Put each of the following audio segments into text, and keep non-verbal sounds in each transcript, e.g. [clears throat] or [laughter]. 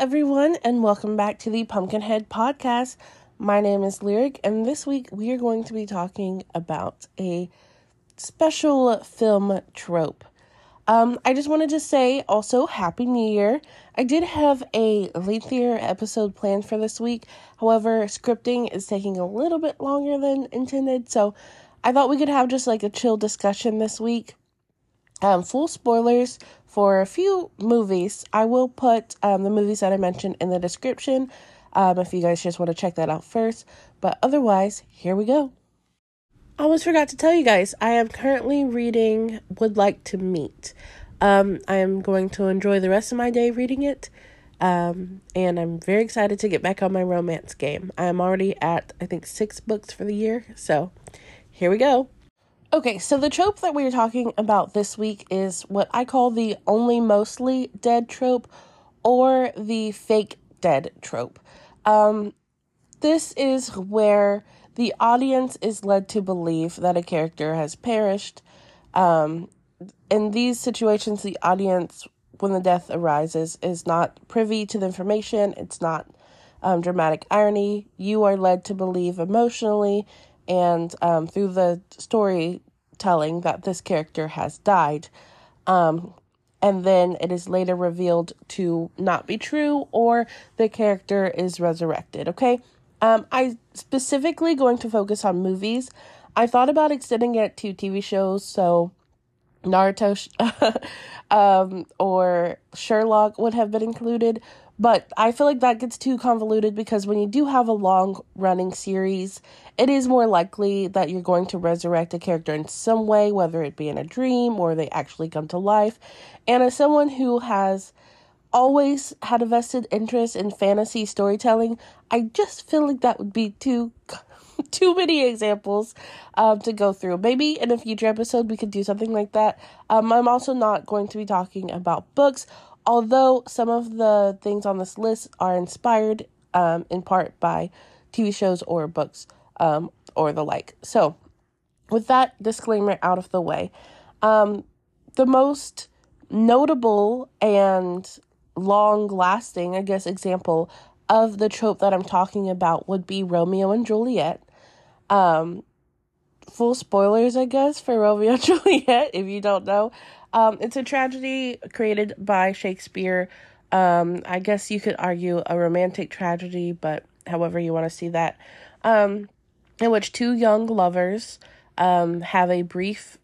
everyone, and welcome back to the Pumpkinhead Podcast. My name is Lyric, and this week we are going to be talking about a special film trope. Um, I just wanted to say also Happy New Year. I did have a lengthier episode planned for this week, however, scripting is taking a little bit longer than intended, so I thought we could have just like a chill discussion this week. Um, full spoilers for a few movies. I will put um, the movies that I mentioned in the description um, if you guys just want to check that out first. But otherwise, here we go. I almost forgot to tell you guys, I am currently reading Would Like to Meet. Um, I am going to enjoy the rest of my day reading it. Um, and I'm very excited to get back on my romance game. I am already at, I think, six books for the year. So here we go. Okay, so the trope that we are talking about this week is what I call the only mostly dead trope or the fake dead trope. Um, this is where the audience is led to believe that a character has perished. Um, in these situations, the audience, when the death arises, is not privy to the information, it's not um, dramatic irony. You are led to believe emotionally and um, through the storytelling that this character has died. Um, and then it is later revealed to not be true or the character is resurrected. Okay. Um, I specifically going to focus on movies. I thought about extending it to TV shows, so Naruto [laughs] um, or Sherlock would have been included, but I feel like that gets too convoluted because when you do have a long running series, it is more likely that you're going to resurrect a character in some way, whether it be in a dream or they actually come to life. And as someone who has always had a vested interest in fantasy storytelling, I just feel like that would be too [laughs] too many examples um, to go through. Maybe in a future episode we could do something like that. Um, I'm also not going to be talking about books although some of the things on this list are inspired um, in part by TV shows or books um, or the like. So, with that disclaimer out of the way, um, the most notable and long lasting, I guess, example of the trope that I'm talking about would be Romeo and Juliet. Um, full spoilers, I guess, for Romeo and [laughs] Juliet, if you don't know. Um, it's a tragedy created by Shakespeare. Um, I guess you could argue a romantic tragedy, but however you want to see that, um, in which two young lovers um, have a brief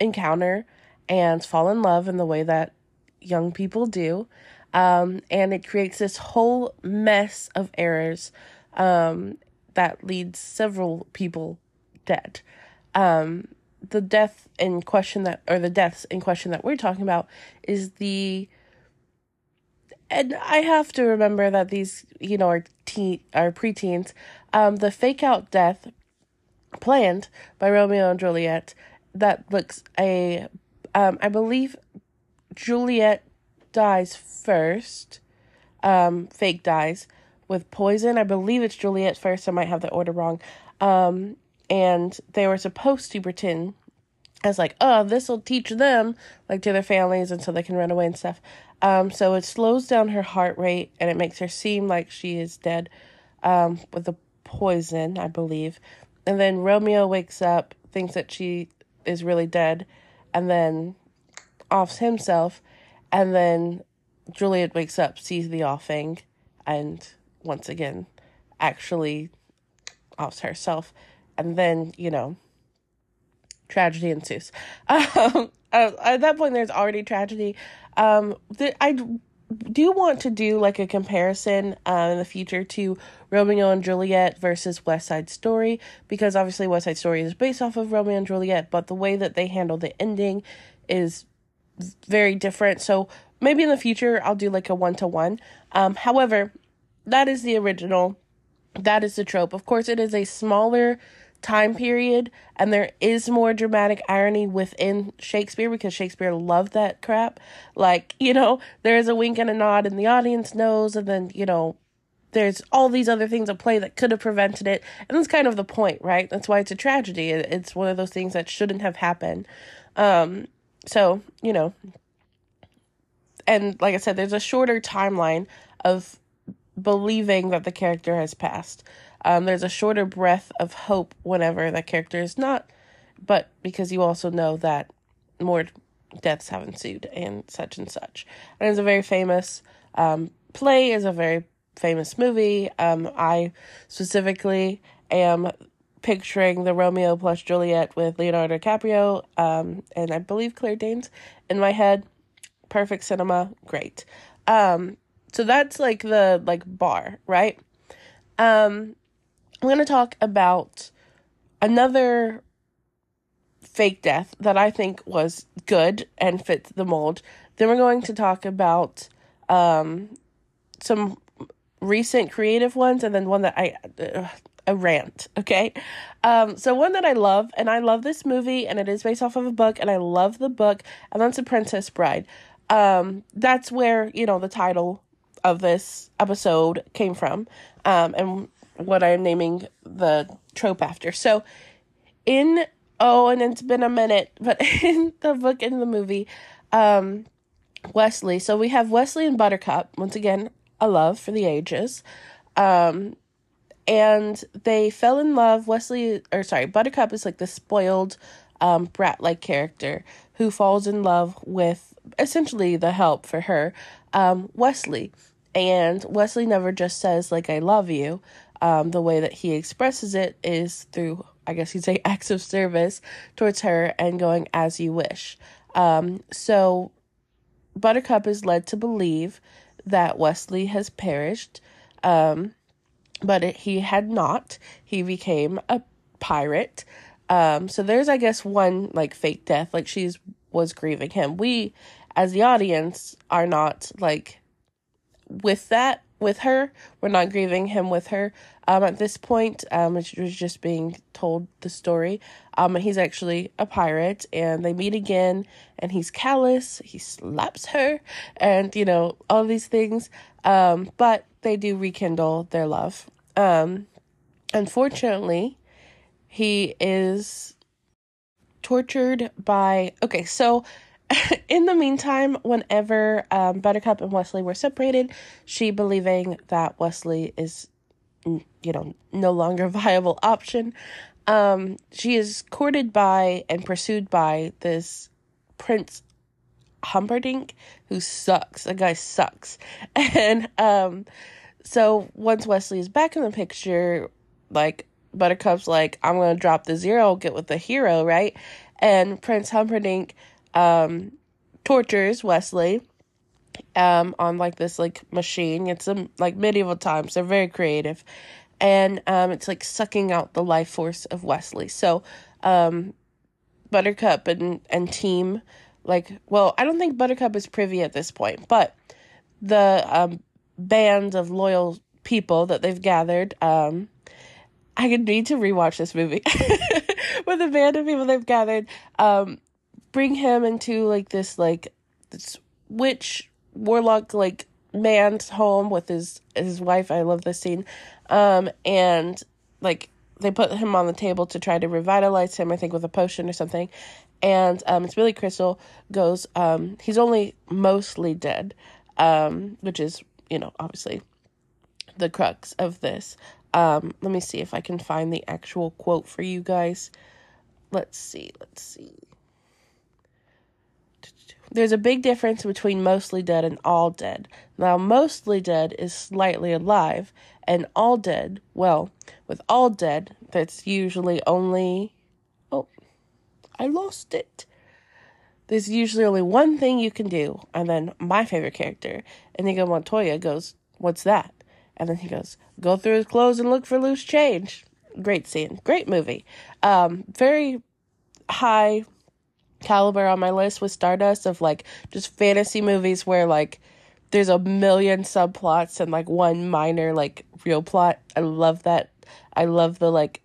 encounter and fall in love in the way that young people do. Um, and it creates this whole mess of errors um, that leads several people dead. Um, the death in question that or the deaths in question that we're talking about is the and I have to remember that these, you know, are teen are preteens. Um, the fake out death planned by Romeo and Juliet that looks a um, I believe Juliet dies first. Um, fake dies with poison. I believe it's Juliet first. I might have the order wrong. Um, and they were supposed to pretend as like, oh, this will teach them like to their families and so they can run away and stuff. Um, so it slows down her heart rate and it makes her seem like she is dead um, with the poison, I believe. And then Romeo wakes up, thinks that she is really dead, and then offs himself. And then Juliet wakes up, sees the offing, and once again, actually offs herself and then you know tragedy ensues. [laughs] Um, at that point there's already tragedy. Um, i do want to do like a comparison uh, in the future to romeo and juliet versus west side story? Because obviously west side story is based off of romeo and juliet but the way that they handle the ending is very different. So maybe in the future i'll do like a one-to-one. Um, however that is the original. That is the trope. Of course it is a smaller time period and there is more dramatic irony within Shakespeare because Shakespeare loved that crap. Like, you know, there's a wink and a nod and the audience knows and then, you know, there's all these other things at play that could have prevented it. And that's kind of the point, right? That's why it's a tragedy. It's one of those things that shouldn't have happened. Um, so, you know, and like I said, there's a shorter timeline of believing that the character has passed. Um, there's a shorter breath of hope whenever that character is not, but because you also know that more deaths have ensued and such and such. And it's a very famous um, play, is a very famous movie. Um, I specifically am picturing the Romeo plus Juliet with Leonardo DiCaprio um, and I believe Claire Danes in my head. Perfect cinema, great. Um, so that's like the like bar, right? Um, I'm gonna talk about another fake death that I think was good and fit the mold. Then we're going to talk about um, some recent creative ones, and then one that I uh, a rant, okay? Um, so one that I love, and I love this movie, and it is based off of a book, and I love the book, and that's The Princess Bride. Um, that's where, you know, the title of this episode came from, um, and what I'm naming the trope after. So in, oh, and it's been a minute, but [laughs] in the book and the movie, um, Westley. so we have Westley and Buttercup, once again, a love for the ages. Um, and they fell in love. Westley, or sorry, Buttercup is like the spoiled, um, brat like character who falls in love with essentially the help for her, um, Westley. And Westley never just says, like, I love you. Um, the way that he expresses it is through, I guess you'd say, [laughs] acts of service towards her and going as you wish. Um, so Buttercup is led to believe that Westley has perished. Um, but it, he had not. He became a pirate. Um, so there's, I guess, one like fake death. Like she's was grieving him. We, as the audience, are not like with that with her. We're not grieving him with her. Um, at this point, um, she was just being told the story. Um, he's actually a pirate, and they meet again, and he's callous. He slaps her, and you know all these things. Um, but they do rekindle their love. Um, unfortunately, he is tortured by. Okay, so [laughs] in the meantime, whenever um, Buttercup and Westley were separated, she believing that Westley is, you know, no longer a [laughs] viable option, um, she is courted by and pursued by this Prince Humperdinck who sucks. The guy sucks. [laughs] And um, so once Westley is back in the picture, like Buttercup's like, I'm gonna drop the zero, get with the hero, right? And Prince Humperdinck um, tortures Westley um, on like this like machine. It's a, like medieval times. They're very creative, and um, it's like sucking out the life force of Westley. So um, Buttercup and and team like well, I don't think Buttercup is privy at this point, but the um, band of loyal people that they've gathered. Um, I need to rewatch this movie. [laughs] With the band of people they've gathered, um, bring him into like this like this witch warlock like man's home with his his wife. I love this scene. Um, and like they put him on the table to try to revitalize him, I think with a potion or something. And um, it's Billy Crystal goes, um, he's only mostly dead, um, which is you know, obviously the crux of this. Um, let me see if I can find the actual quote for you guys. Let's see, let's see. There's a big difference between mostly dead and all dead. Now, mostly dead is slightly alive, and all dead, well, with all dead, that's usually only. Oh, I lost it there's usually only one thing you can do. And then my favorite character, Inigo Montoya, goes, What's that? And then he goes, Go through his clothes and look for loose change. Great scene. Great movie. Um, very high caliber on my list with Stardust of like just fantasy movies where like there's a million subplots and like one minor like real plot. I love that. I love the like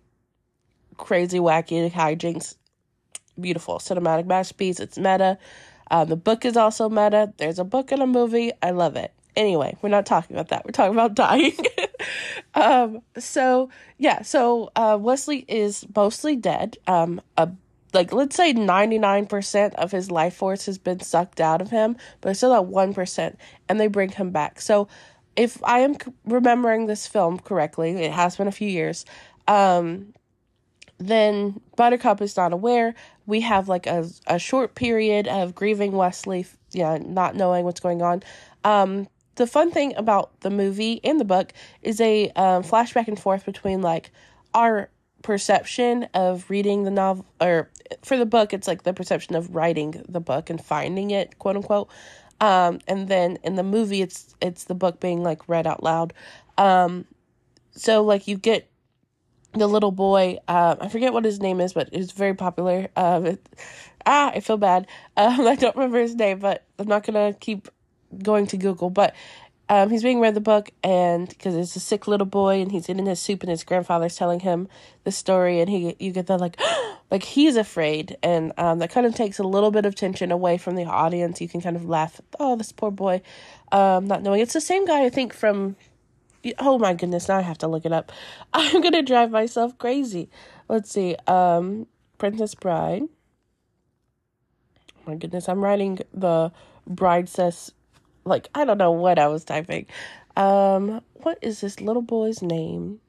crazy wacky hijinks beautiful cinematic masterpiece. It's meta. Um, the book is also meta. There's a book and a movie. I love it. Anyway, we're not talking about that. We're talking about dying. [laughs] um, so yeah, so uh, Westley is mostly dead. Um, a like let's say 99% of his life force has been sucked out of him, but still that 1% and they bring him back. So if I am remembering this film correctly, it has been a few years. Um, then Buttercup is not aware. We have like a, a short period of grieving Westley, yeah, not knowing what's going on. Um, the fun thing about the movie and the book is a um, flash back and forth between like our perception of reading the novel, or for the book, it's like the perception of writing the book and finding it, quote unquote. Um, and then in the movie, it's it's the book being like read out loud. Um, so like you get the little boy. Uh, I forget what his name is, but it's very popular. Um, it, ah, I feel bad. [laughs] Um, I don't remember his name, but I'm not gonna keep going to Google. But um, he's being read the book, and because it's a sick little boy, and he's eating his soup, and his grandfather's telling him the story, and he you get that like, [gasps] like he's afraid, and um, that kind of takes a little bit of tension away from the audience. You can kind of laugh, oh, this poor boy, um, not knowing it's the same guy I think from. Oh my goodness! Now I have to look it up. [laughs] I'm gonna drive myself crazy. Let's see. Um, Princess Bride. Oh my goodness, I'm writing the bride says like I don't know what I was typing. Um, what is this little boy's name?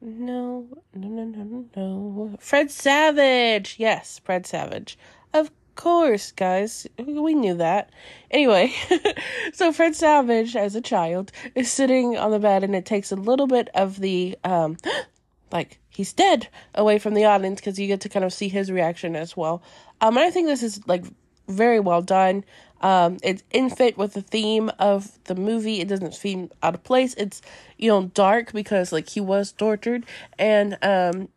No, no, no, no, no. Fred Savage. Yes, Fred Savage. Of course, guys. We knew that. Anyway, [laughs] so Fred Savage, as a child, is sitting on the bed, and it takes a little bit of the, um, [gasps] like, he's dead away from the audience because you get to kind of see his reaction as well. Um, and I think this is, like, very well done. Um, it's in fit with the theme of the movie. It doesn't seem out of place. It's you know dark because like he was tortured and um,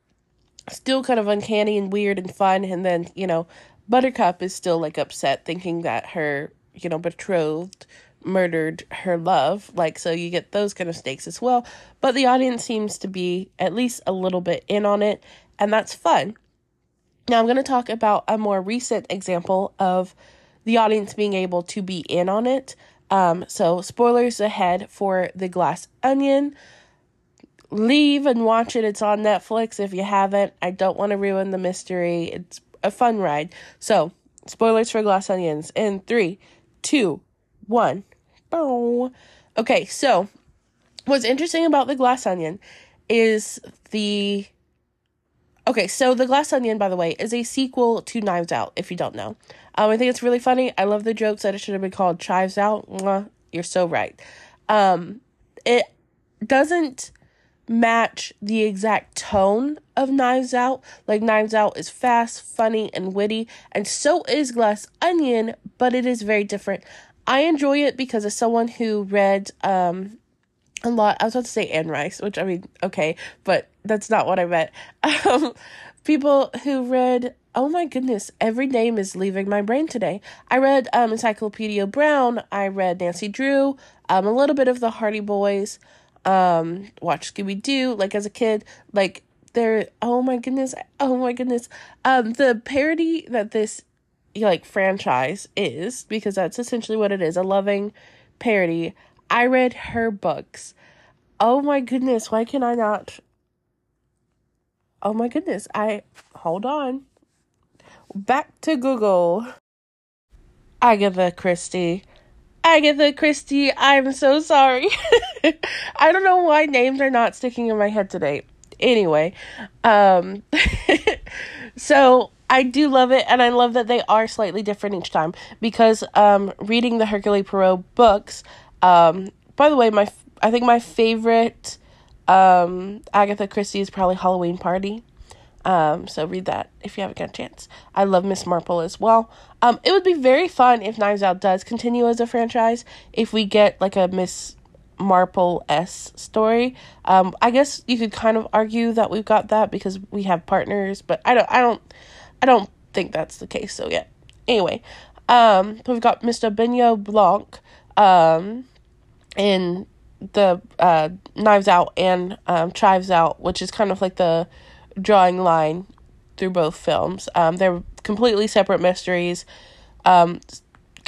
still kind of uncanny and weird and fun. And then you know Buttercup is still like upset, thinking that her you know betrothed murdered her love. Like so, you get those kind of stakes as well. But the audience seems to be at least a little bit in on it, and that's fun. Now I'm going to talk about a more recent example of the audience being able to be in on it. Um, so, spoilers ahead for The Glass Onion. Leave and watch it. It's on Netflix if you haven't. I don't want to ruin the mystery. It's a fun ride. So, spoilers for Glass Onions in three, two, one. Boom. Okay, so what's interesting about The Glass Onion is the Okay, so The Glass Onion, by the way, is a sequel to Knives Out, if you don't know. Um, I think it's really funny. I love the jokes that it should have been called Chives Out. Mwah, you're so right. Um, it doesn't match the exact tone of Knives Out. Like, Knives Out is fast, funny, and witty, and so is Glass Onion, but it is very different. I enjoy it because as someone who read um, a lot. I was about to say Anne Rice, which I mean, okay, but that's not what I meant. [laughs] Um, people who read, oh my goodness, every name is leaving my brain today. I read um, Encyclopedia Brown. I read Nancy Drew. Um, a little bit of the Hardy Boys. Um, watch Scooby Doo. Like as a kid, like there. Oh my goodness. Oh my goodness. Um, the parody that this like franchise is because that's essentially what it is a loving parody I read her books. Oh my goodness, why can I not? Oh my goodness, I hold on. Back to Google. Agatha Christie. Agatha Christie, I'm so sorry. [laughs] I don't know why names are not sticking in my head today. Anyway, um [laughs] so I do love it and I love that they are slightly different each time because um reading the Hercule Poirot books um, by the way, my I think my favorite um, Agatha Christie is probably Halloween Party. Um, so read that if you haven't got a chance. I love Miss Marple as well. Um, it would be very fun if Knives Out does continue as a franchise. If we get like a Miss Marple s story, um, I guess you could kind of argue that we've got that because we have partners, but I don't, I don't, I don't think that's the case. So yeah. Anyway, um, we've got Mr. Benoit Blanc, um, in the uh, Knives Out and um, Chives Out, which is kind of like the drawing line through both films. Um, they're completely separate mysteries, um,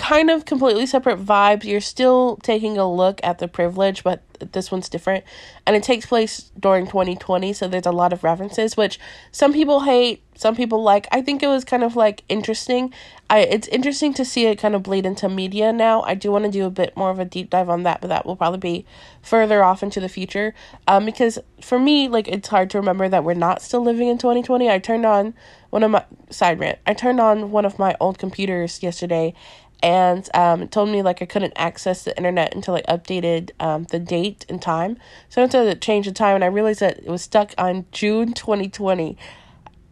kind of completely separate vibes. You're still taking a look at the privilege, but this one's different. And it takes place during 2020, so there's a lot of references, which some people hate, some people like. I think it was kind of like interesting. I it's interesting to see it kind of bleed into media now. I do want to do a bit more of a deep dive on that, but that will probably be further off into the future. Um, because for me, like it's hard to remember that we're not still living in 2020. I turned on one of my side rant. I turned on one of my old computers yesterday and um, told me like I couldn't access the internet until I updated um, the date and time. So I had to change the time, and I realized that it was stuck on June 2020.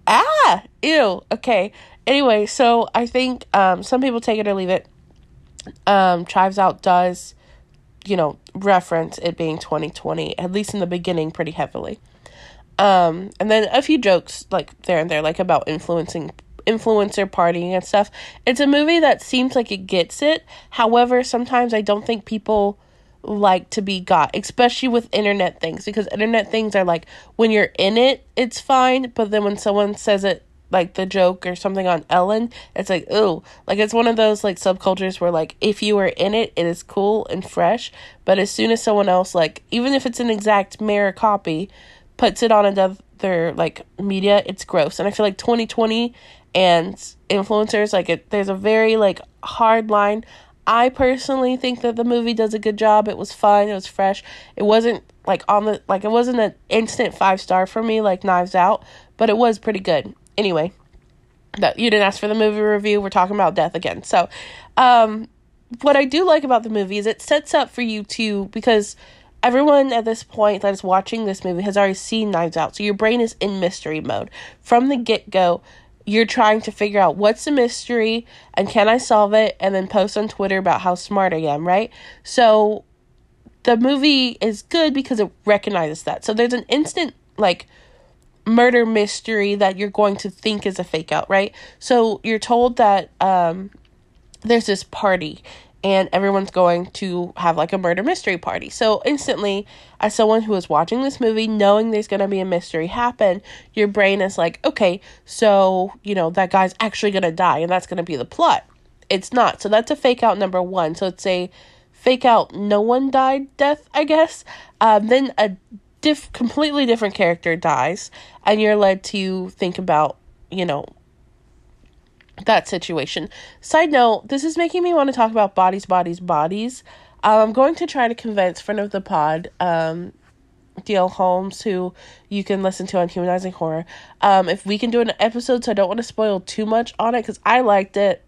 Ah, ew. Okay. Anyway, so I think um, some people take it or leave it. Um, Chives Out does, you know, reference it being 2020, at least in the beginning, pretty heavily. Um, and then a few jokes like there and there, like about influencing influencer partying and stuff. It's a movie that seems like it gets it. However, sometimes I don't think people like to be got, especially with internet things, because internet things are like when you're in it, it's fine, but then when someone says it like the joke or something on Ellen, it's like, ooh. Like it's one of those like subcultures where like if you are in it, it is cool and fresh. But as soon as someone else, like even if it's an exact mirror copy, puts it on another like media, it's gross. And I feel like 2020 and influencers like it there's a very like hard line. I personally think that the movie does a good job. It was fun. It was fresh. It wasn't like on the like it wasn't an instant five star for me like knives out but it was pretty good. Anyway that you didn't ask for the movie review. We're talking about death again. So um what i do like about the movie is it sets up for you to because everyone at this point that is watching this movie has already seen Knives Out, so your brain is in mystery mode. From the get go you're trying to figure out what's the mystery and can I solve it and then post on Twitter about how smart I am, right? So the movie is good because it recognizes that. So there's an instant like murder mystery that you're going to think is a fake out, right? So you're told that um there's this party and everyone's going to have like a murder mystery party. So instantly, as someone who is watching this movie, knowing there's going to be a mystery happen, your brain is like, okay, so, you know, that guy's actually going to die and that's going to be the plot. It's not. So that's a fake out number one. So it's a fake out no one died death, I guess. Um, then a diff- completely different character dies and you're led to think about, you know, that situation. Side note, this is making me want to talk about bodies, bodies, bodies. Um, I'm going to try to convince friend of the pod, um, DL Holmes, who you can listen to on Humanizing Horror, um, if we can do an episode. So I don't want to spoil too much on it because I liked it.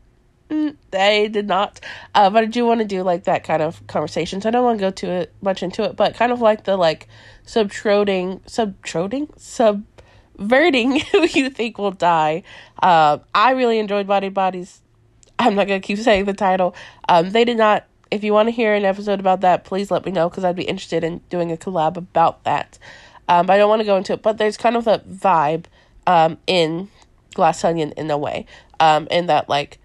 Mm, they did not, uh, but I do want to do like that kind of conversation. So I don't want to go too much into it, but kind of like the like subtruding, subtruding, sub verting [laughs] who you think will die. Uh, I really enjoyed Body Bodies. I'm not going to keep [laughs] saying the title. Um, they did not. If you want to hear an episode about that, please let me know because I'd be interested in doing a collab about that. Um, I don't want to go into it. But there's kind of a vibe um, in Glass Onion in a way. Um, in that, like,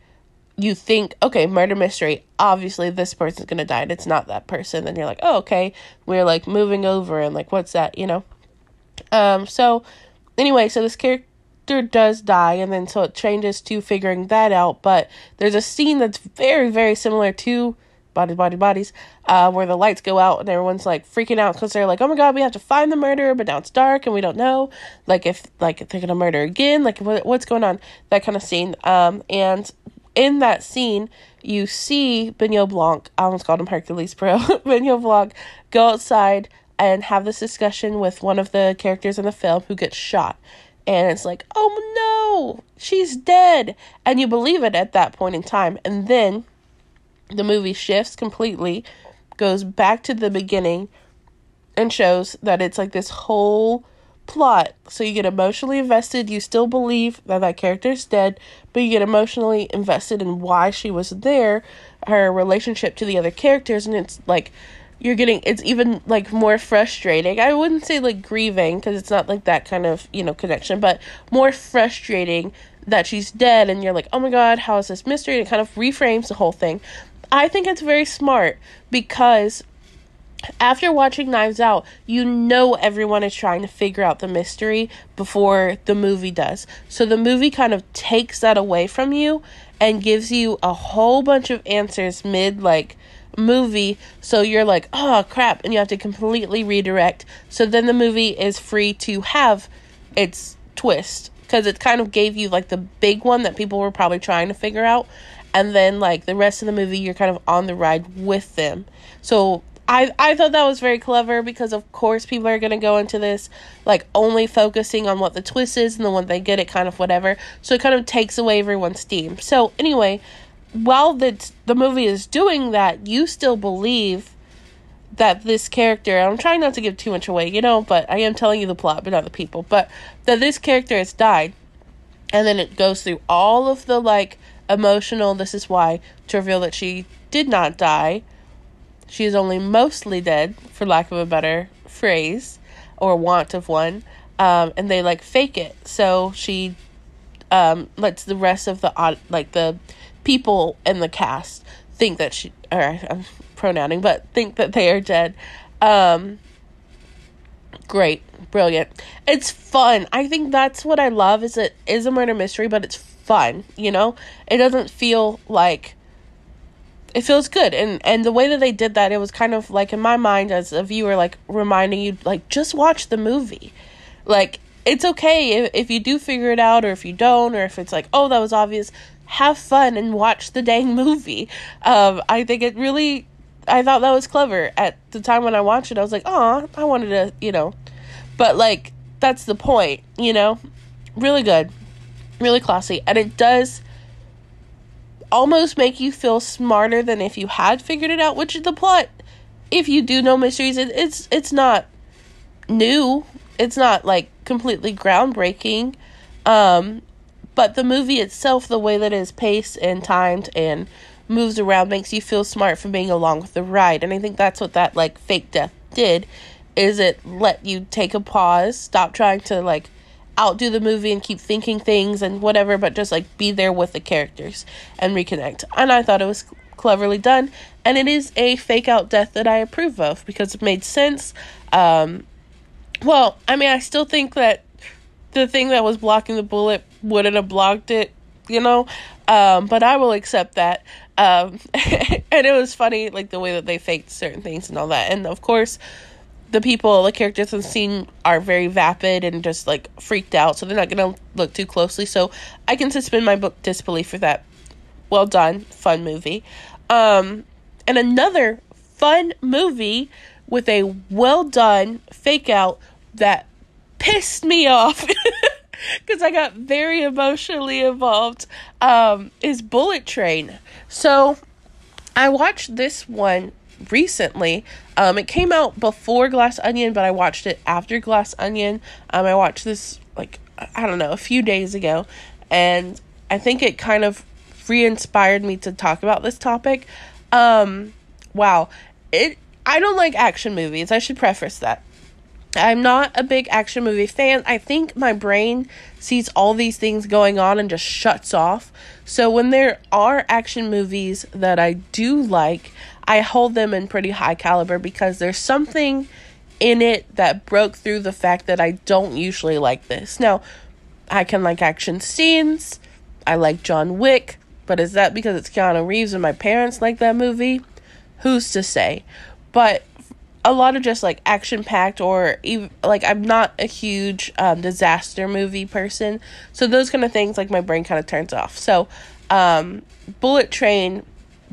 you think, okay, murder mystery, obviously this person's to die and it's not that person. Then you're like, oh, okay, we're like moving over and like, what's that, you know? Um, so anyway, so this character does die, and then so it changes to figuring that out. But there's a scene that's very, very similar to Body, Body, Bodies, uh, where the lights go out and everyone's like freaking out because they're like, oh my god, we have to find the murderer, but now it's dark and we don't know, like if like if they're gonna murder again, like what what's going on, that kind of scene. Um, and in that scene, you see Benoit Blanc, I almost called him Hercules, bro, [laughs] Benoit Blanc, go outside and have this discussion with one of the characters in the film who gets shot. And it's like, oh no, she's dead. And you believe it at that point in time. And then the movie shifts completely, goes back to the beginning, and shows that it's like this whole plot. So you get emotionally invested. You still believe that that character is dead, but you get emotionally invested in why she was there, her relationship to the other characters. And it's like, you're getting it's even like more frustrating. I wouldn't say like grieving because it's not like that kind of, you know, connection, but more frustrating that she's dead and you're like, "Oh my god, how is this mystery?" And it kind of reframes the whole thing. I think it's very smart because after watching Knives Out, you know everyone is trying to figure out the mystery before the movie does. So the movie kind of takes that away from you and gives you a whole bunch of answers mid like movie so you're like oh crap and you have to completely redirect so then the movie is free to have its twist because it kind of gave you like the big one that people were probably trying to figure out and then like the rest of the movie you're kind of on the ride with them so I, I thought that was very clever because of course people are gonna go into this like only focusing on what the twist is and the one they get it kind of whatever. So it kind of takes away everyone's steam. So anyway, while the the movie is doing that, you still believe that this character I'm trying not to give too much away, you know, but I am telling you the plot, but not the people. But that this character has died. And then it goes through all of the like emotional this is why to reveal that she did not die she is only mostly dead, for lack of a better phrase, or want of one. Um, and they like fake it. So she um, lets the rest of the like the people in the cast think that she or I'm pronouncing, but think that they are dead. Um, great, brilliant. It's fun. I think that's what I love. Is it is a murder mystery, but it's fun. You know, it doesn't feel like it feels good and and the way that they did that it was kind of like in my mind as a viewer like reminding you like just watch the movie like it's okay if, if you do figure it out or if you don't or if it's like oh that was obvious have fun and watch the dang movie. Um i think it really i thought that was clever. At the time when i watched it i was like oh i wanted to you know. But like that's the point you know? Really good. Really classy. And it does almost make you feel smarter than if you had figured it out, which is the plot. If you do know mysteries it, it's it's not new. It's not like completely groundbreaking. Um but the movie itself, the way that it is paced and timed and moves around makes you feel smart for being along with the ride. And I think that's what that like fake death did is it let you take a pause, stop trying to like outdo the movie and keep thinking things and whatever, but just like be there with the characters and reconnect. And I thought it was cleverly done. And it is a fake out death that I approve of because it made sense. Um, well, I mean, I still think that the thing that was blocking the bullet wouldn't have blocked it, you know? Um, but I will accept that. Um, [laughs] and it was funny, like the way that they faked certain things and all that. And of course, the people, the characters in the scene are very vapid and just like freaked out, so they're not gonna look too closely. So I can suspend my book disbelief for that. Well done, fun movie. Um, and another fun movie with a well done fake out that pissed me off [laughs] because I got very emotionally involved um, is Bullet Train. So I watched this one recently. Um, it came out before Glass Onion, but I watched it after Glass Onion. Um, I watched this like I don't know a few days ago, and I think it kind of re-inspired me to talk about this topic. Um, wow, it. I don't like action movies. I should preface that. I'm not a big action movie fan. I think my brain sees all these things going on and just shuts off. So when there are action movies that I do like, I hold them in pretty high caliber because there's something in it that broke through the fact that I don't usually like this. Now, I can like action scenes. I like John Wick, but is that because it's Keanu Reeves and my parents like that movie? Who's to say? But a lot of just like action packed or even like I'm not a huge um, disaster movie person, so those kind of things like my brain kind of turns off. So, um, Bullet Train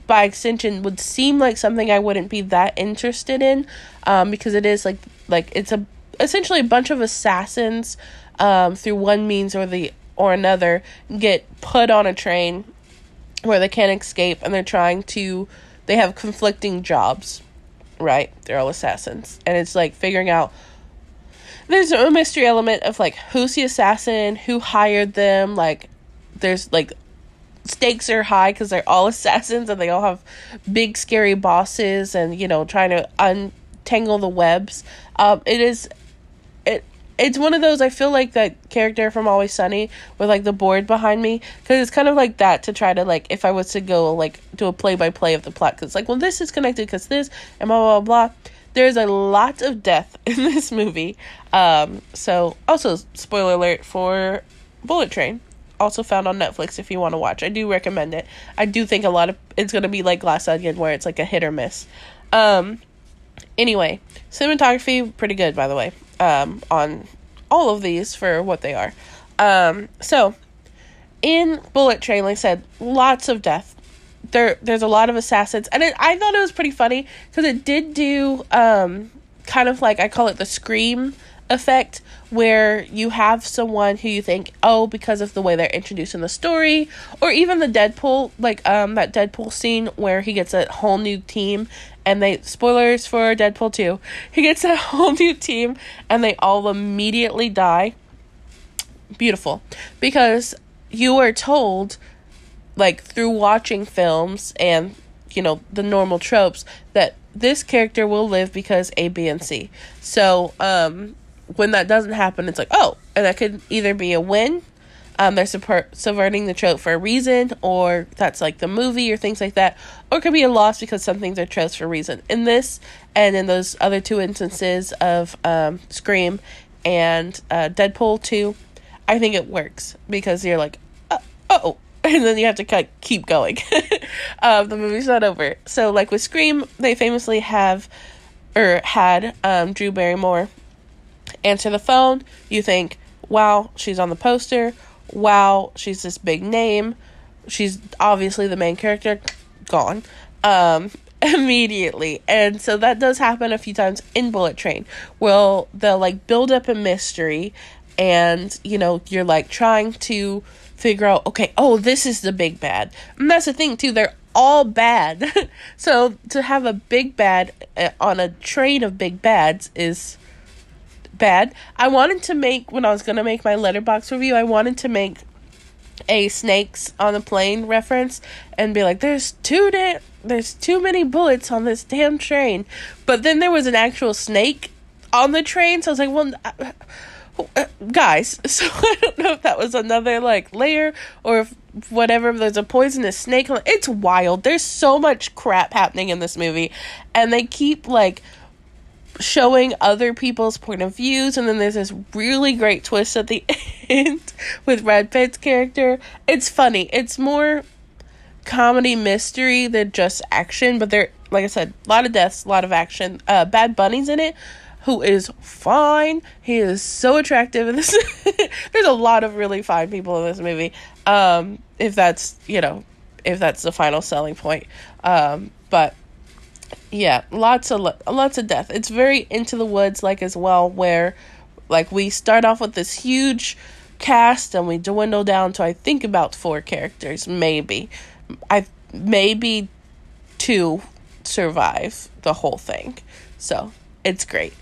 by extension would seem like something I wouldn't be that interested in um, because it is like like it's a essentially a bunch of assassins um, through one means or the or another get put on a train where they can't escape and they're trying to they have conflicting jobs right? They're all assassins. And it's like figuring out there's a mystery element of like who's the assassin? Who hired them? Like there's like stakes are high because they're all [laughs] assassins and they all have big scary bosses and you know trying to untangle the webs. Um it is it's one of those i feel like that character from always sunny with like the board behind me because it's kind of like that to try to like if i was to go like do a play by play of the plot because like well this is connected because this and blah blah blah There's a lot of death [laughs] in this movie. Um, so, also, spoiler alert for Bullet Train. Also found on Netflix if you want to watch. I do recommend it. I do think a lot of it's going to be like Glass Onion, where it's like a hit or miss. Um, anyway, cinematography, pretty good, by the way, um, on all of these for what they are. Um, so, in Bullet Train, like I said, lots of death. There, there's a lot of assassins, and it, I thought it was pretty funny because it did do um, kind of like I call it the scream effect, where you have someone who you think, oh, because of the way they're introduced in the story, or even the Deadpool, like um, that Deadpool scene where he gets a whole new team, and they spoilers for Deadpool two, he gets a [laughs] whole new team, and they all immediately die. Beautiful, because you are told like through watching films and you know the normal tropes that this character will live because A, B, and C. So um, when that doesn't happen, it's like oh, and that could either be a win. Um, they're subverting the trope for a reason, or that's like the movie or things like that, or it could be a loss because some things are tropes for a reason. In this and in those other two instances of um, Scream and uh, Deadpool 2, I think it works because you're like, oh, [laughs] and then you have to keep going. [laughs] um, the movie's not over. So, like with Scream, they famously have or had um, Drew Barrymore answer the phone. You think, wow, she's on the poster. Wow, she's this big name. She's obviously the main character. Gone. Um, [laughs] immediately. And so that does happen a few times in Bullet Train. Well, they'll like build up a mystery and you know, you're like trying to figure out, okay, oh, this is the big bad. And that's the thing, too, they're all bad. [laughs] so to have a big bad uh, on a train of big bads is bad. I wanted to make, when I was to make my Letterboxd review, I wanted to make a snakes on a plane reference and be like, there's two da- there's too many bullets on this damn train. But then there was an actual snake on the train, so I was like, well, uh, guys [laughs] so i don't know if that was another like layer or if whatever there's a poisonous snake it's wild there's so much crap happening in this movie and they keep like showing other people's point of views and then there's this really great twist at the [laughs] end with Brad Pitt's character it's funny it's more comedy mystery than just action but there like i said a lot of deaths a lot of action uh bad bunny's in it who is fine. He is so attractive in this. [laughs] There's a lot of really fine people in this movie. Um, if that's you know, if that's the final selling point. Um, but yeah, lots of lots of death. It's very into the woods like as well, where like we start off with this huge cast and we dwindle down to I think about four characters, maybe. I maybe two survive the whole thing. So it's great.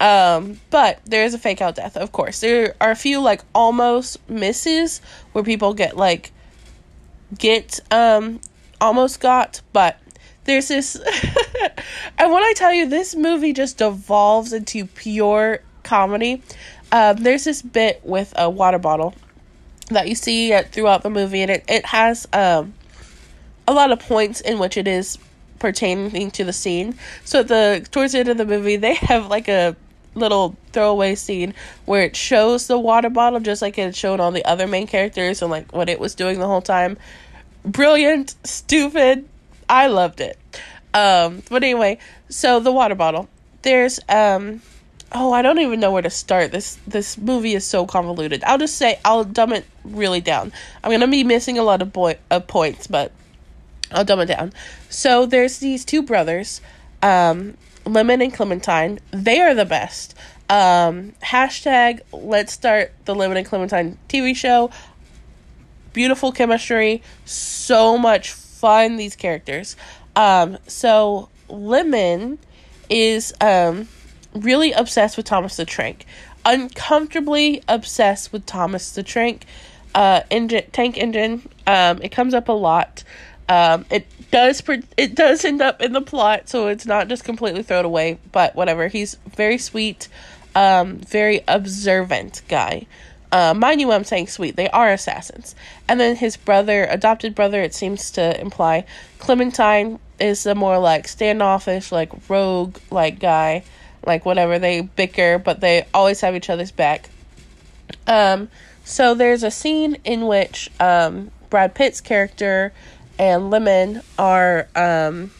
Um, but there is a fake out death, of course. There are a few like almost misses where people get like get um almost got, but there's this [laughs] and when I tell you this movie just devolves into pure comedy. Um, there's this bit with a water bottle that you see throughout the movie, and it, it has um, a lot of points in which it is pertaining to the scene. So the towards the end of the movie, they [laughs] have like a little throwaway scene where it shows the water bottle just like it showed all the other main characters and like what it was doing the whole time. Brilliant, stupid. I loved it. Um, but anyway, so the water bottle. There's um oh, I don't even know where to start. This this movie is so convoluted. I'll just say I'll dumb it really down. I'm gonna be missing a lot of boy of points, but I'll dumb it down. So there's these two brothers, um, Lemon and Clementine. They are the best. Um, hashtag let's start the Lemon and Clementine TV show. Beautiful chemistry, so much fun. These characters. Um, so Lemon is um really obsessed with Thomas the Tank, uncomfortably obsessed with Thomas the Tank. Uh, engine tank engine. Um, it comes up a lot. Um, it does it does end up in the plot, so it's not just completely thrown away. But whatever, he's very sweet, um, very observant guy. Uh, mind you, I'm saying sweet. They are assassins. And then his brother, adopted brother, it seems to imply, Clementine is the more like standoffish, like rogue, like guy, like whatever. They bicker, but they always have each other's back. Um, so there's a scene in which um, Brad Pitt's character and Lemon are um,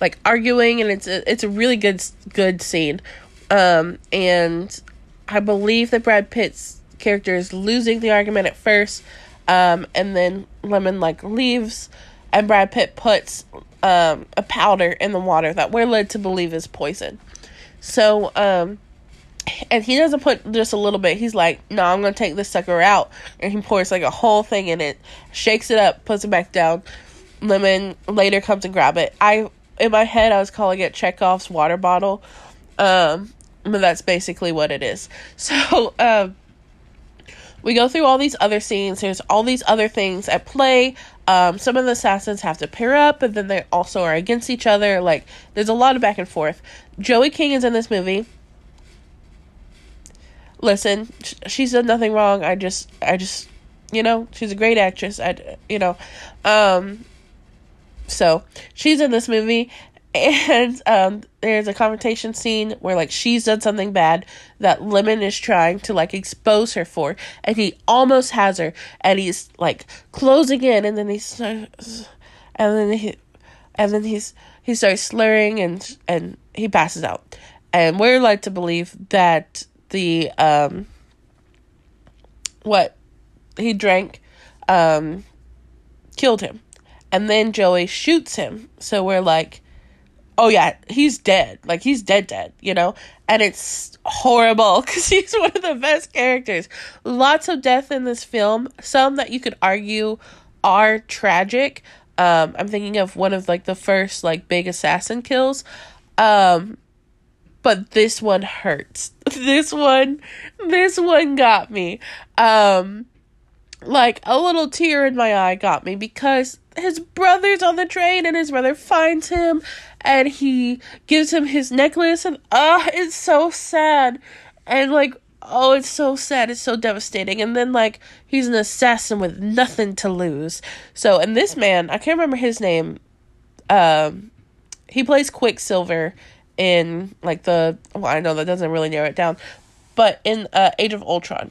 like arguing, and it's a, it's a really good good scene. Um, and I believe that Brad Pitt's character is losing the argument at first, um, and then Lemon like leaves, and Brad Pitt puts um, a powder in the water that we're led to believe is poison. So, um, and he doesn't put just a little bit. He's like, "No, I'm gonna take this sucker out," and he pours like a whole thing in it, shakes it up, puts it back down. Lemon later comes and grab it. I in my head I was calling it Chekhov's water bottle, um, but that's basically what it is. [laughs] So, um, we go through all these other scenes. There's all these other things at play. Um, some of the assassins have to pair up, and then they also are against each other. Like, there's a lot of back and forth. Joey King is in this movie. Listen, she's done nothing wrong. I just, I just, you know, she's a great actress. I, you know, um, so she's in this movie, and um, there's a confrontation scene where like she's done something bad that Lemon is trying to like expose her for, and he almost has her, and he's like closing in, and then he's, and then he, and then he's he starts slurring and and he passes out, and we're led to believe that the um what he drank um killed him, and then Joey shoots him, so we're like oh yeah, he's dead. Like he's dead, dead. You know, and it's horrible [laughs] because he's one of the best characters. Lots of death in this film. Some that you could argue are tragic. Um, I'm thinking of one of like the first like big assassin kills. Um, but this one hurts. [laughs] this one, this one got me. Um, like a little tear in my eye got me because his brother's on the train and his brother finds him and he gives him his necklace and ah, uh, it's so sad. And like oh, it's so sad, it's so devastating. And then like he's an assassin with nothing to lose. So and this man, I can't remember his name. Um he plays Quicksilver in like the well, I know that doesn't really narrow it down. But in uh Age of Ultron.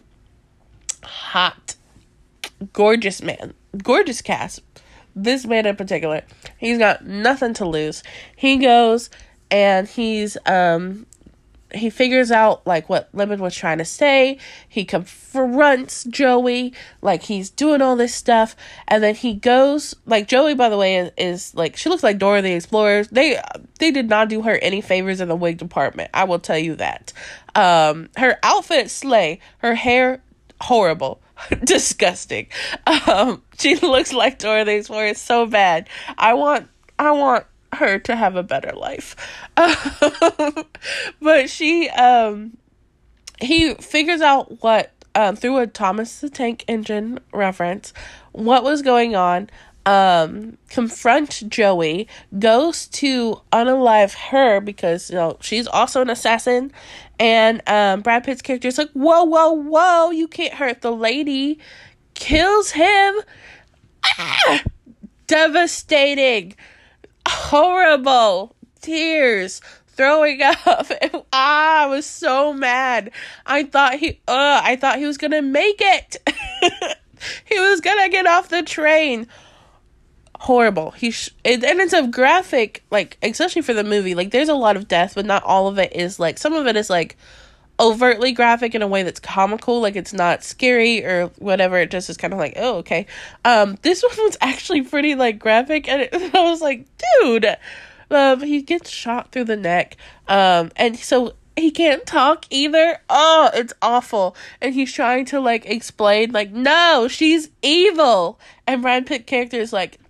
Hot gorgeous man, gorgeous cast. This man in particular, he's got nothing to lose. He goes and he's um he figures out like what Lemon was trying to say. He confronts Joey, like he's doing all this stuff, and then he goes like Joey. By the way, is, is like she looks like Dora the Explorer. They they did not do her any favors in the wig department. I will tell you that. Um, her outfit slay, her hair horrible. [laughs] disgusting. Um, she looks like Dora the Explorer. So bad. I want, I want her to have a better life. [laughs] but she, um, he figures out what um, through a Thomas the Tank Engine reference, what was going on um confront Joey, goes to unalive her because you know she's also an assassin, and um Brad Pitt's character is like, Whoa, whoa, whoa, you can't hurt the lady, kills him. Ah! Devastating, horrible, tears, throwing [laughs] up. ah, I was so mad. I thought he uh I thought he was gonna make it. [laughs] he was gonna get off the train horrible. He sh- it, and it's a graphic like especially for the movie. Like there's a lot of death, but not all of it is like some of it is like overtly graphic in a way that's comical. Like it's not scary or whatever. It just is kind of like oh okay. Um, this [laughs] one was actually pretty like graphic, and it, [laughs] I was like dude. Um, he gets shot through the neck. Um, and so he can't talk either. Oh, it's awful. And he's trying to like explain, like, no, she's evil. And Brad Pitt character is like,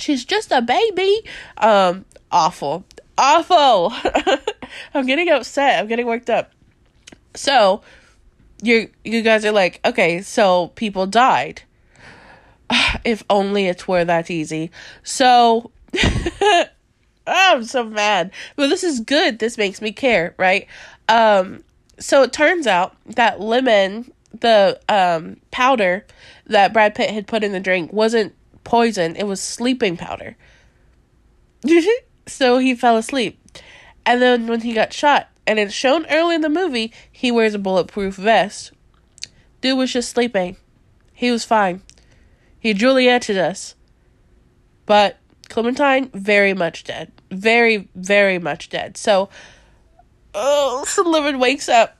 she's just a baby. Um, awful. Awful. [laughs] I'm getting upset. I'm getting worked up. So, you you guys are like, okay, so people died. [sighs] if only it were that easy. So, oh, [laughs] I'm so mad. But this is good. This makes me care, right? Um, so it turns out that Lemon the um powder that Brad Pitt had put in the drink wasn't poison, it was sleeping powder. [laughs] so he fell asleep. And then when he got shot, and it's shown early in the movie, he wears a bulletproof vest. Dude was just sleeping. He was fine. He Julietted us. But Clementine, very much dead. Very, very much dead. So, oh, [laughs] Sullivan wakes up.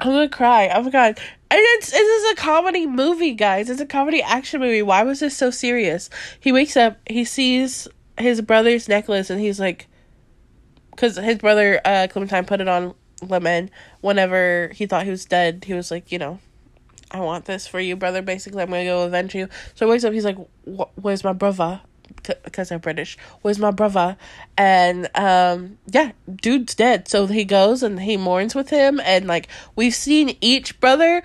I'm gonna cry. Oh my god. And it's this is a comedy movie, guys. It's a comedy action movie. Why was this so serious? He wakes up, he sees his brother's necklace, and he's like, because his brother uh, Clementine put it on Lemon whenever he thought he was dead. He was like, you know, I want this for you, brother. Basically, I'm gonna go avenge you. So he wakes up. He's like, "Where's my brother?" Because I'm British. was my brother? And um, yeah, dude's dead. So he goes and he mourns with him, and like we've seen each brother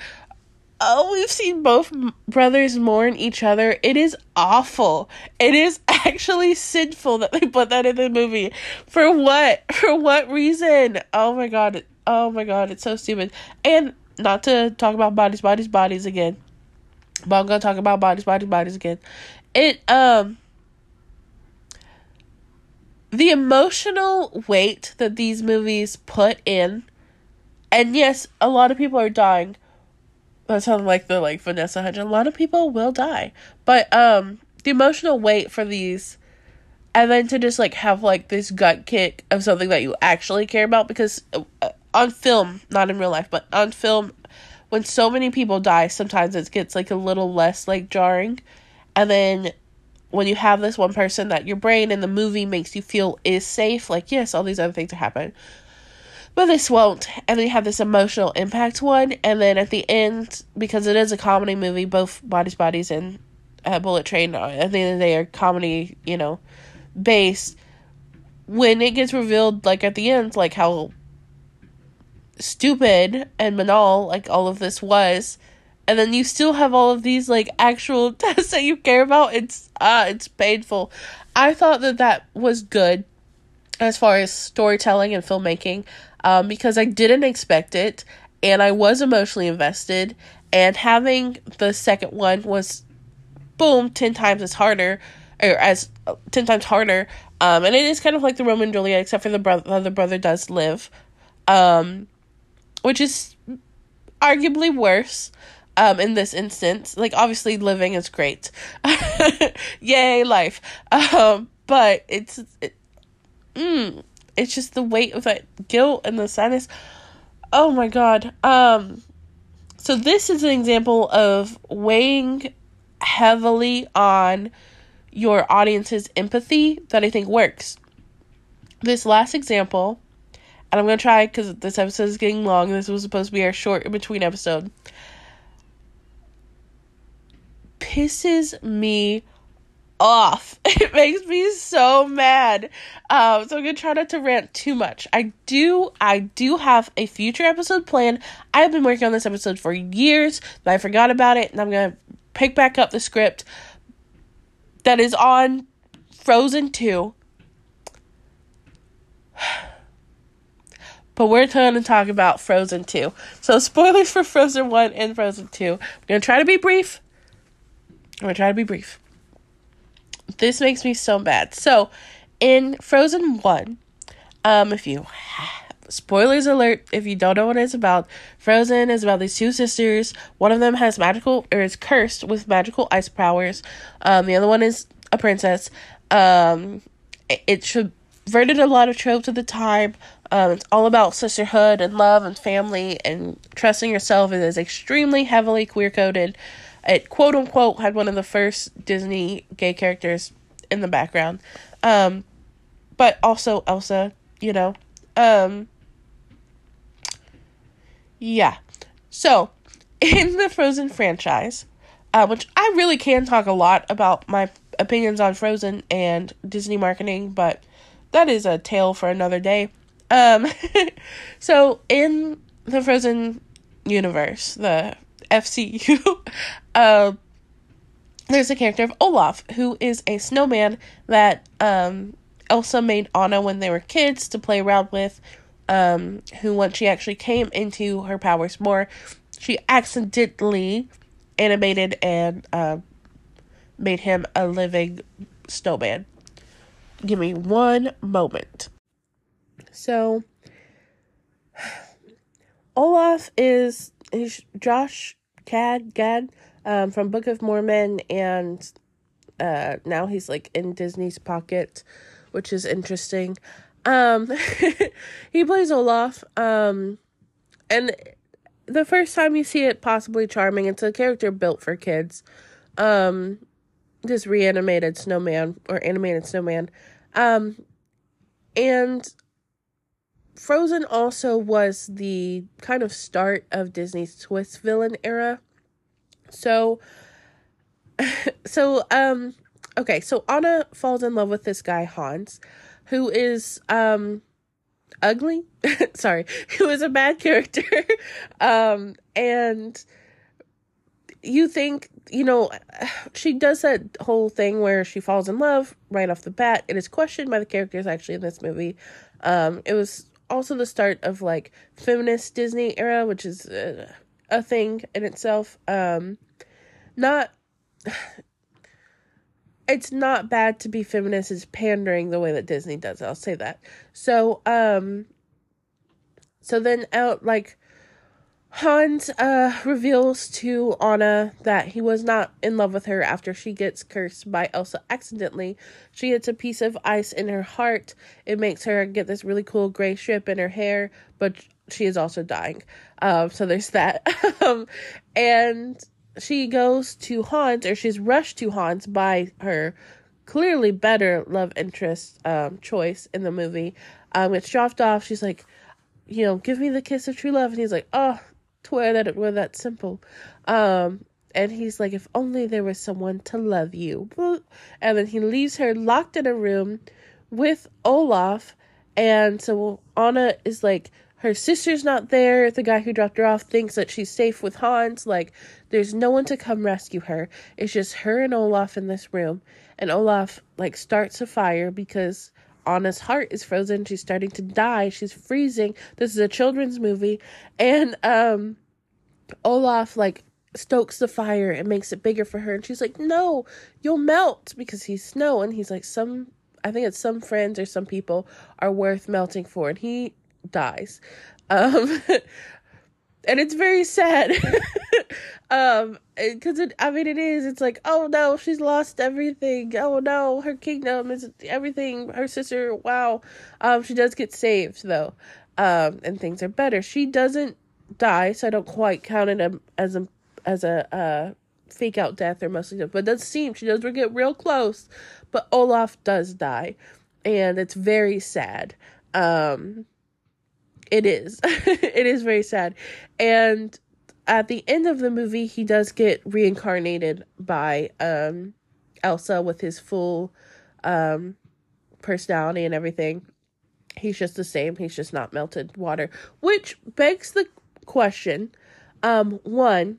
oh, we've seen both brothers mourn each other. It is awful. It is [laughs] actually sinful that they put that in the movie. For what? [laughs] For what reason? Oh my god. Oh my god, it's so stupid. And not to talk about bodies, bodies, bodies again. But I'm gonna talk about bodies, bodies, bodies again. It um the emotional weight that these movies put in and yes, a lot of people are dying. That sounds like the like Vanessa Hudgens. A lot of people will die, but um, the emotional weight for these, and then to just like have like this gut kick of something that you actually care about because uh, on film, not in real life, but on film, when so many people die, sometimes it gets like a little less like jarring, and then when you have this one person that your brain in the movie makes you feel is safe, like yes, all these other things are happening but this won't. And then you have this emotional impact one, and then at the end, because it is a comedy movie, both Bodies Bodies and uh, Bullet Train uh, at the end of the day are comedy, you know, based. When it gets revealed, like at the end, like how stupid and banal, like all of this was, and then you still have all of these like actual [laughs] tests that you care about. It's uh it's painful. I thought that that was good as far as storytelling and filmmaking um, because I didn't expect it and I was emotionally invested. And having the second one was, boom, 10 times as harder, or as uh, 10 times harder. Um, and it is kind of like the Romeo and Juliet, except for the brother, other brother does live, um, which is arguably worse. Um, in this instance, like obviously living is great, [laughs] yay life. Um, but it's it, mm, it's just the weight of that guilt and the sadness. Oh my god. Um so this is an example of weighing heavily on your audience's empathy that I think works. This last example, and I'm going to try cuz this episode is getting long. This was supposed to be our short in between episode. Pisses me off. [laughs] It makes me so mad. Um, so I'm gonna try not to rant too much. I do, I do have a future episode planned. I have been working on this episode for years, but I forgot about it, and I'm gonna pick back up the script that is on Frozen 2. [sighs] But we're going to talk about Frozen 2. So, spoilers for Frozen 1 and Frozen 2. I'm going to try to be brief. I'm going to try to be brief. This makes me so mad. So, in Frozen 1, um, if you spoilers alert if you don't know what it's about frozen is about these two sisters. One of them has magical or is cursed with magical ice powers. Um the other one is a princess. Um it, subverted a lot of tropes of the time. Um it's all about sisterhood and love and family and trusting yourself. It is extremely heavily queer coded it quote unquote had one of the first Disney gay characters in the background. Um, but also Elsa, you know. Um, yeah. So, [laughs] in the Frozen franchise, uh, which I really can talk a lot about my opinions on Frozen and Disney marketing, but that is a tale for another day. Um, [laughs] so in the Frozen universe, the FCU, [laughs] uh, there's a character of Olaf who is a snowman that um, Elsa made Anna when they were kids to play around with. Um, who once she actually came into her powers more, she accidentally animated and uh, made him a living snowman. Give me one moment. So, [sighs] Olaf is, is Josh Cad Gad um, from Book of Mormon, and uh, now he's like in Disney's pocket, which is interesting. Um, [laughs] he plays Olaf, um, and the first time you see it, possibly charming. It's a character built for kids. Um, this reanimated snowman or animated snowman. Um, and Frozen also was the kind of start of Disney's twist villain era. So, [laughs] so, um, okay, so Anna falls in love with this guy, Hans, who is, um, ugly. [laughs] Sorry, [laughs] who is a bad character. um, and you think, you know, [sighs] she does that whole thing where she falls in love right off the bat. It is questioned by the characters actually in this movie. Um, it was also the start of like feminist Disney era, which is uh, a thing in itself. Um, not [sighs] it's not bad to be feminist. It's pandering the way that Disney does. I'll say that. So um, so then out like Hans uh, reveals to Anna that he was not in love with her after she gets cursed by Elsa accidentally. She gets a piece of ice in her heart. It makes her get this really cool gray strip in her hair, but she is also dying. Um, so there's that. [laughs] um, and she goes to Hans, or she's rushed to Hans by her clearly better love interest um, choice in the movie. Um, it's dropped off. She's like, you know, give me the kiss of true love. And he's like, oh, where that it were that simple. Um, and he's like, if only there was someone to love you. And then he leaves her locked in a room with Olaf. And so Anna is like, her sister's not there. The guy who dropped her off thinks that she's safe with Hans. Like, there's no one to come rescue her. It's just her and Olaf in this room. And Olaf, like, starts a fire because Anna's heart is frozen. She's starting to die. She's freezing. This is a children's movie. And um Olaf like stokes the fire and makes it bigger for her and she's like, "No, you'll melt because he's snow." And he's like, "Some I think it's some friends or some people are worth melting for." And he dies. Um [laughs] and it's very sad. [laughs] um because it i mean it is it's like oh no she's lost everything. Oh no her kingdom is everything. Her sister wow. Um she does get saved though. Um and things are better. She doesn't die so i don't quite count it as a as a uh fake out death or mostly death but it does seem she does get real close. But olaf does die and it's very sad. Um it is [laughs] it is very sad and at the end of the movie, he does get reincarnated by um, Elsa with his full um, personality and everything. He's just the same. He's just not melted water, which begs the question: um, one,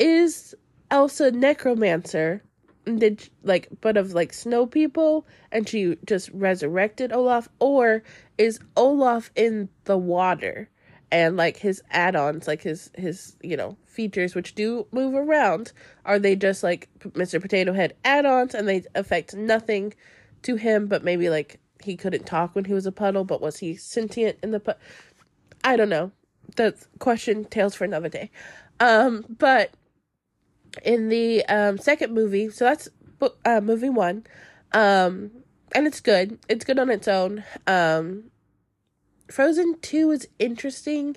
is Elsa necromancer? Did like, but of like snow people, and she just resurrected Olaf, or is Olaf in the water? and like his add-ons like his his you know features which do move around are they just like mr potato head add-ons and they affect nothing to him but maybe like he couldn't talk when he was a puddle but was he sentient in the put i don't know the question tales for another day um but in the um second movie so that's uh movie one um and it's good it's good on its own um Frozen 2 is interesting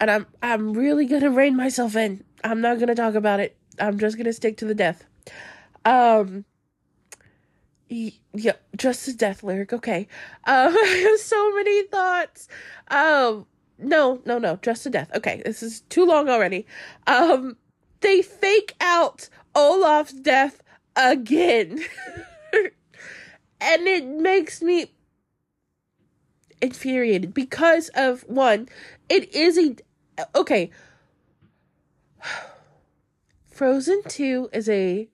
and I'm I'm really to rein myself in. I'm not to talk about it. I'm just to stick to the death. Um yeah, just the death lyric. Okay. Um [laughs] I have so many thoughts. Um no, no, no, just to death. Okay, this is too long already. Um they fake out Olaf's death again. [laughs] and it makes me infuriated because of one, it is a okay. [sighs] Frozen 2 is a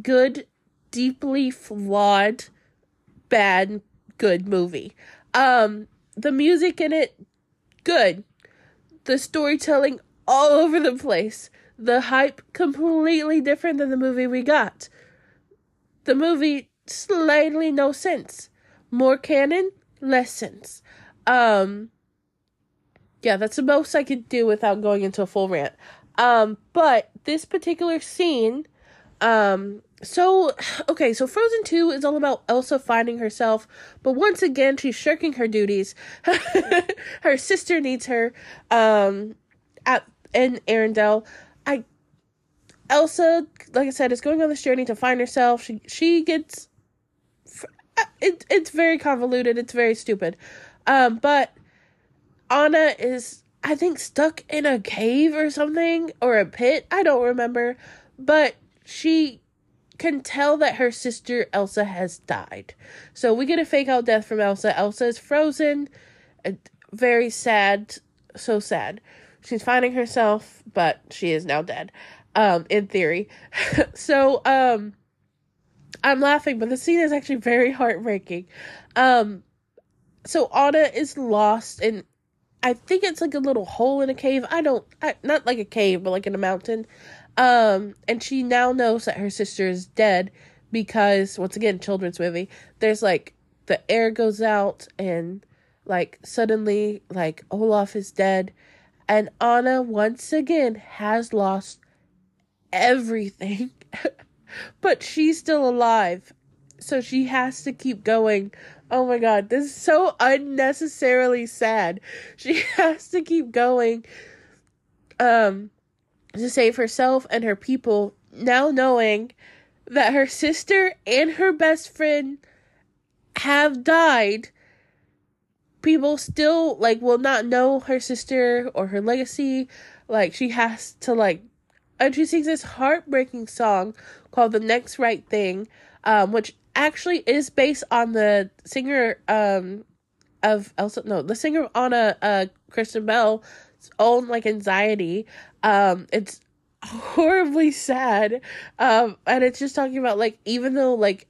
good, deeply flawed, bad, good movie. Um, the music in it, good. The storytelling, all over the place. The hype completely different than the movie we got. The movie slightly no sense. More canon, less sense. Um yeah, that's the most I could do without going into a full rant. Um, but this particular scene, um, so [sighs] okay, so Frozen 2 is all about Elsa finding herself, but once again she's shirking her duties. [laughs] her sister needs her um at in Arendelle. I Elsa, like I said, is going on this journey to find herself. She she gets it, it's very convoluted. It's very stupid. Um, but Anna is, I think, stuck in a cave or something, or a pit. I don't remember. But she can tell that her sister Elsa has died. So we get a fake out death from Elsa. Elsa is frozen. Very sad. So sad. She's finding herself, but she is now dead. Um, in theory. [laughs] so, um, I'm laughing, but the scene is actually very heartbreaking. Um, so Anna is lost in, I think it's like a little hole in a cave. I don't, I, not like a cave, but like in a mountain. Um, and she now knows that her sister is dead because, once again, children's movie. There's like the air goes out and like suddenly like Olaf is dead, and Anna once again has lost everything. [laughs] but she's still alive. So she has to keep going. Oh my god, this is so unnecessarily sad. She [laughs] has to keep going um to save herself and her people now knowing that her sister and her best friend have died people still like will not know her sister or her legacy like she has to like and she sings this heartbreaking song called "The Next Right Thing," um, which actually is based on the singer um, of Elsa. No, the singer on a uh, Kristen Bell's own like anxiety. Um, it's [laughs] horribly sad, um, and it's just talking about like even though like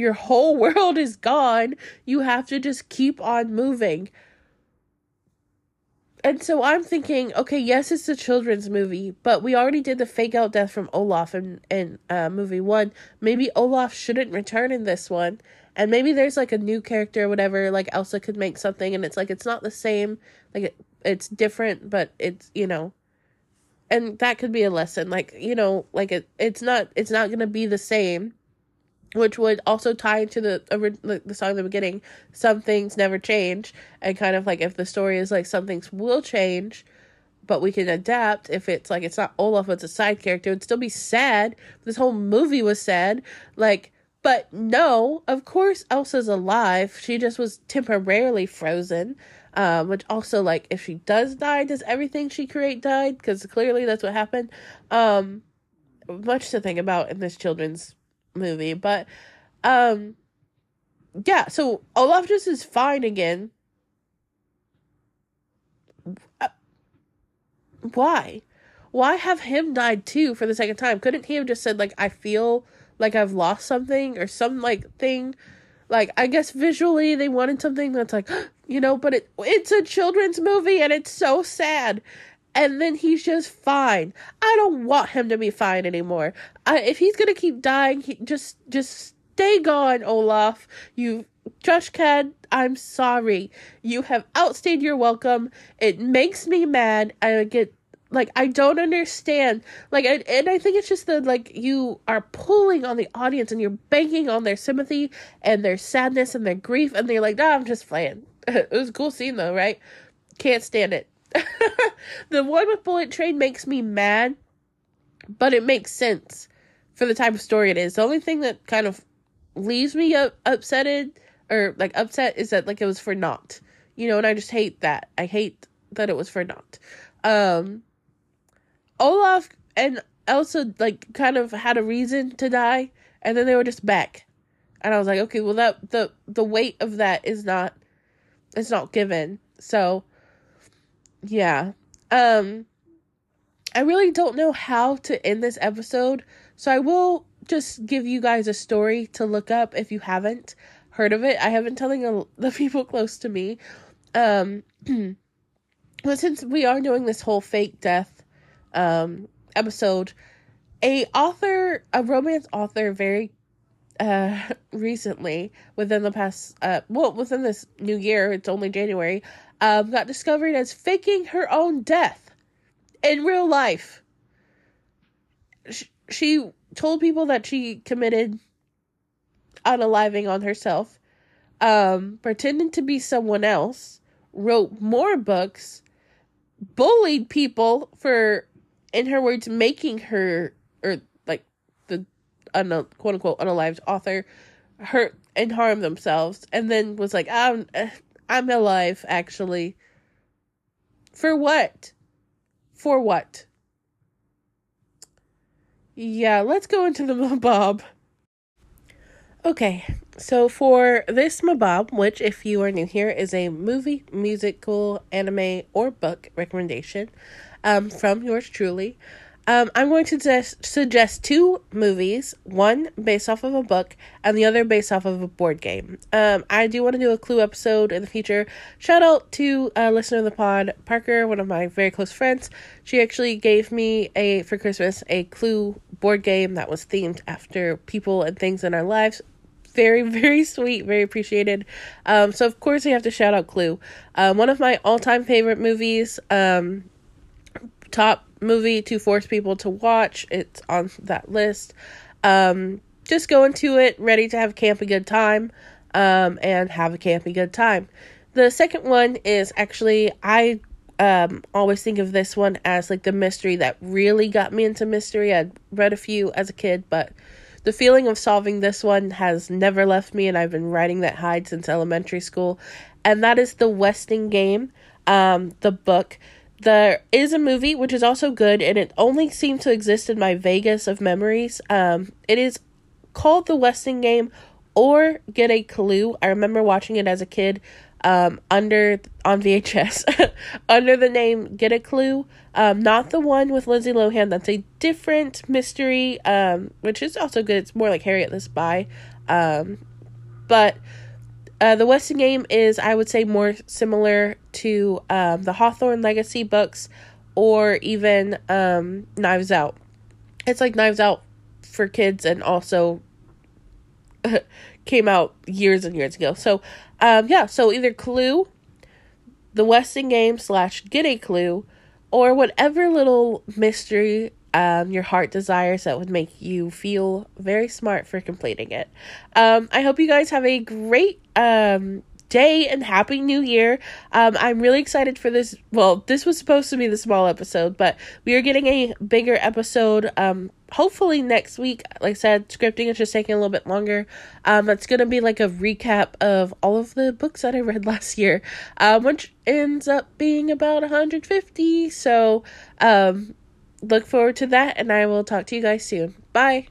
your whole [laughs] world is gone, you have to just keep on moving and so I'm thinking, okay, yes, it's a children's movie, but we already did the fake out death from Olaf in in uh, movie one. Maybe Olaf shouldn't return in this one, and maybe there's like a new character or whatever. Like Elsa could make something, and it's like it's not the same. Like it, it's different, but it's you know, and that could be a lesson. Like you know, like it, it's not it's not gonna be the same which would also tie into the the song in the beginning some things never change and kind of like if the story is like some things will change but we can adapt if it's like it's not olaf it's a side character it would still be sad. This whole movie was sad. Like but no of course elsa's alive. She just was temporarily frozen um which also like if she does die does everything she create die because clearly that's what happened. Um much to think about in this children's movie, but um yeah, so Olaf just is fine again. Uh, why? Why have him died too for the second time? Couldn't he have just said like I feel like I've lost something or some like thing? Like I guess visually they wanted something that's like [gasps] you know, but it it's a children's movie and it's so sad and then he's just fine. I don't want him to be fine anymore. I, if he's gonna keep dying, he, just just stay gone, Olaf. You Josh Gad, I'm sorry. You have outstayed your welcome. It makes me mad. I get like I don't understand. Like and, and I think it's just that like you are pulling on the audience and you're banking on their sympathy and their sadness and their grief and they're like, nah, I'm just playing. [laughs] it was a cool scene though, right? Can't stand it. [laughs] the one with Bullet Train makes me mad, but it makes sense for the type of story it is. The only thing that kind of leaves me up upsetted or like upset is that like it was for naught. You know, and I just hate that. I hate that it was for naught. Um Olaf and Elsa like kind of had a reason to die and then they were just back. And I was like, okay, well that the the weight of that is not it's not given. So yeah. Um I really don't know how to end this episode, so I will just give you guys a story to look up if you haven't heard of it. I have been telling a, [laughs] the people close to me. Um [clears throat] but since we are doing this whole fake death um, episode, a author, a romance author, very uh [laughs] recently within the past uh well within this new year it's only january um got discovered as faking her own death in real life she told people that she committed unaliving on herself um pretending to be someone else wrote more books bullied people for in her words making her or like the un- quote unquote unalived author hurt and harm themselves and then was like i'm i'm alive actually. For what? For what yeah let's go into the [laughs] mabob okay so for this mabob which if you are new here is a movie musical anime or book recommendation um, from yours truly um, I'm going to just suggest two movies, one based off of a book and the other based off of a board game. Um, I do want to do a Clue episode in the future. Shout out to a listener of the pod, Parker, one of my very close friends. She actually gave me a for Christmas a Clue board game that was themed after people and things in our lives. Very, [laughs] very sweet, very appreciated. Um, so of course I have to shout out Clue. Um, one of my all-time favorite movies. Um, top movie to force people to watch. It's on that list. Um, just go into it ready to have a campy good time um, and have a campy good time. The second one is actually, I um, always think of this one as like the mystery that really got me into mystery. I'd read a few as a kid, but the feeling of solving this one has never left me, and I've been riding that hide since elementary school. And that is the Westing game, um, the book. There is a movie which is also good, and it only seemed to exist in my Vegas of memories. Um, it is called The Westing Game or Get a Clue. I remember watching it as a kid um, under on VHS [laughs] under the name Get a Clue. Um, not the one with Lindsay Lohan. That's a different mystery, um, which is also good. It's more like Harriet the Spy. Um, but uh, the Westing game is, I would say, more similar to um, the Hawthorne Legacy books or even um, Knives Out. It's like Knives Out for kids and also [laughs] came out years and years ago. So, um, yeah, so either Clue, the Westing game slash Get a Clue, or whatever little mystery um, your heart desires that would make you feel very smart for completing it. Um, I hope you guys have a great um, day and happy new year. Um, I'm really excited for this. Well, this was supposed to be the small episode, but we are getting a bigger episode. Um, hopefully next week. Like I said, scripting is just taking a little bit longer. Um, it's gonna be like a recap of all of the books that I read [laughs] last year, um, which ends up being about 150. So, um, look forward to that, and I will talk to you guys soon. Bye.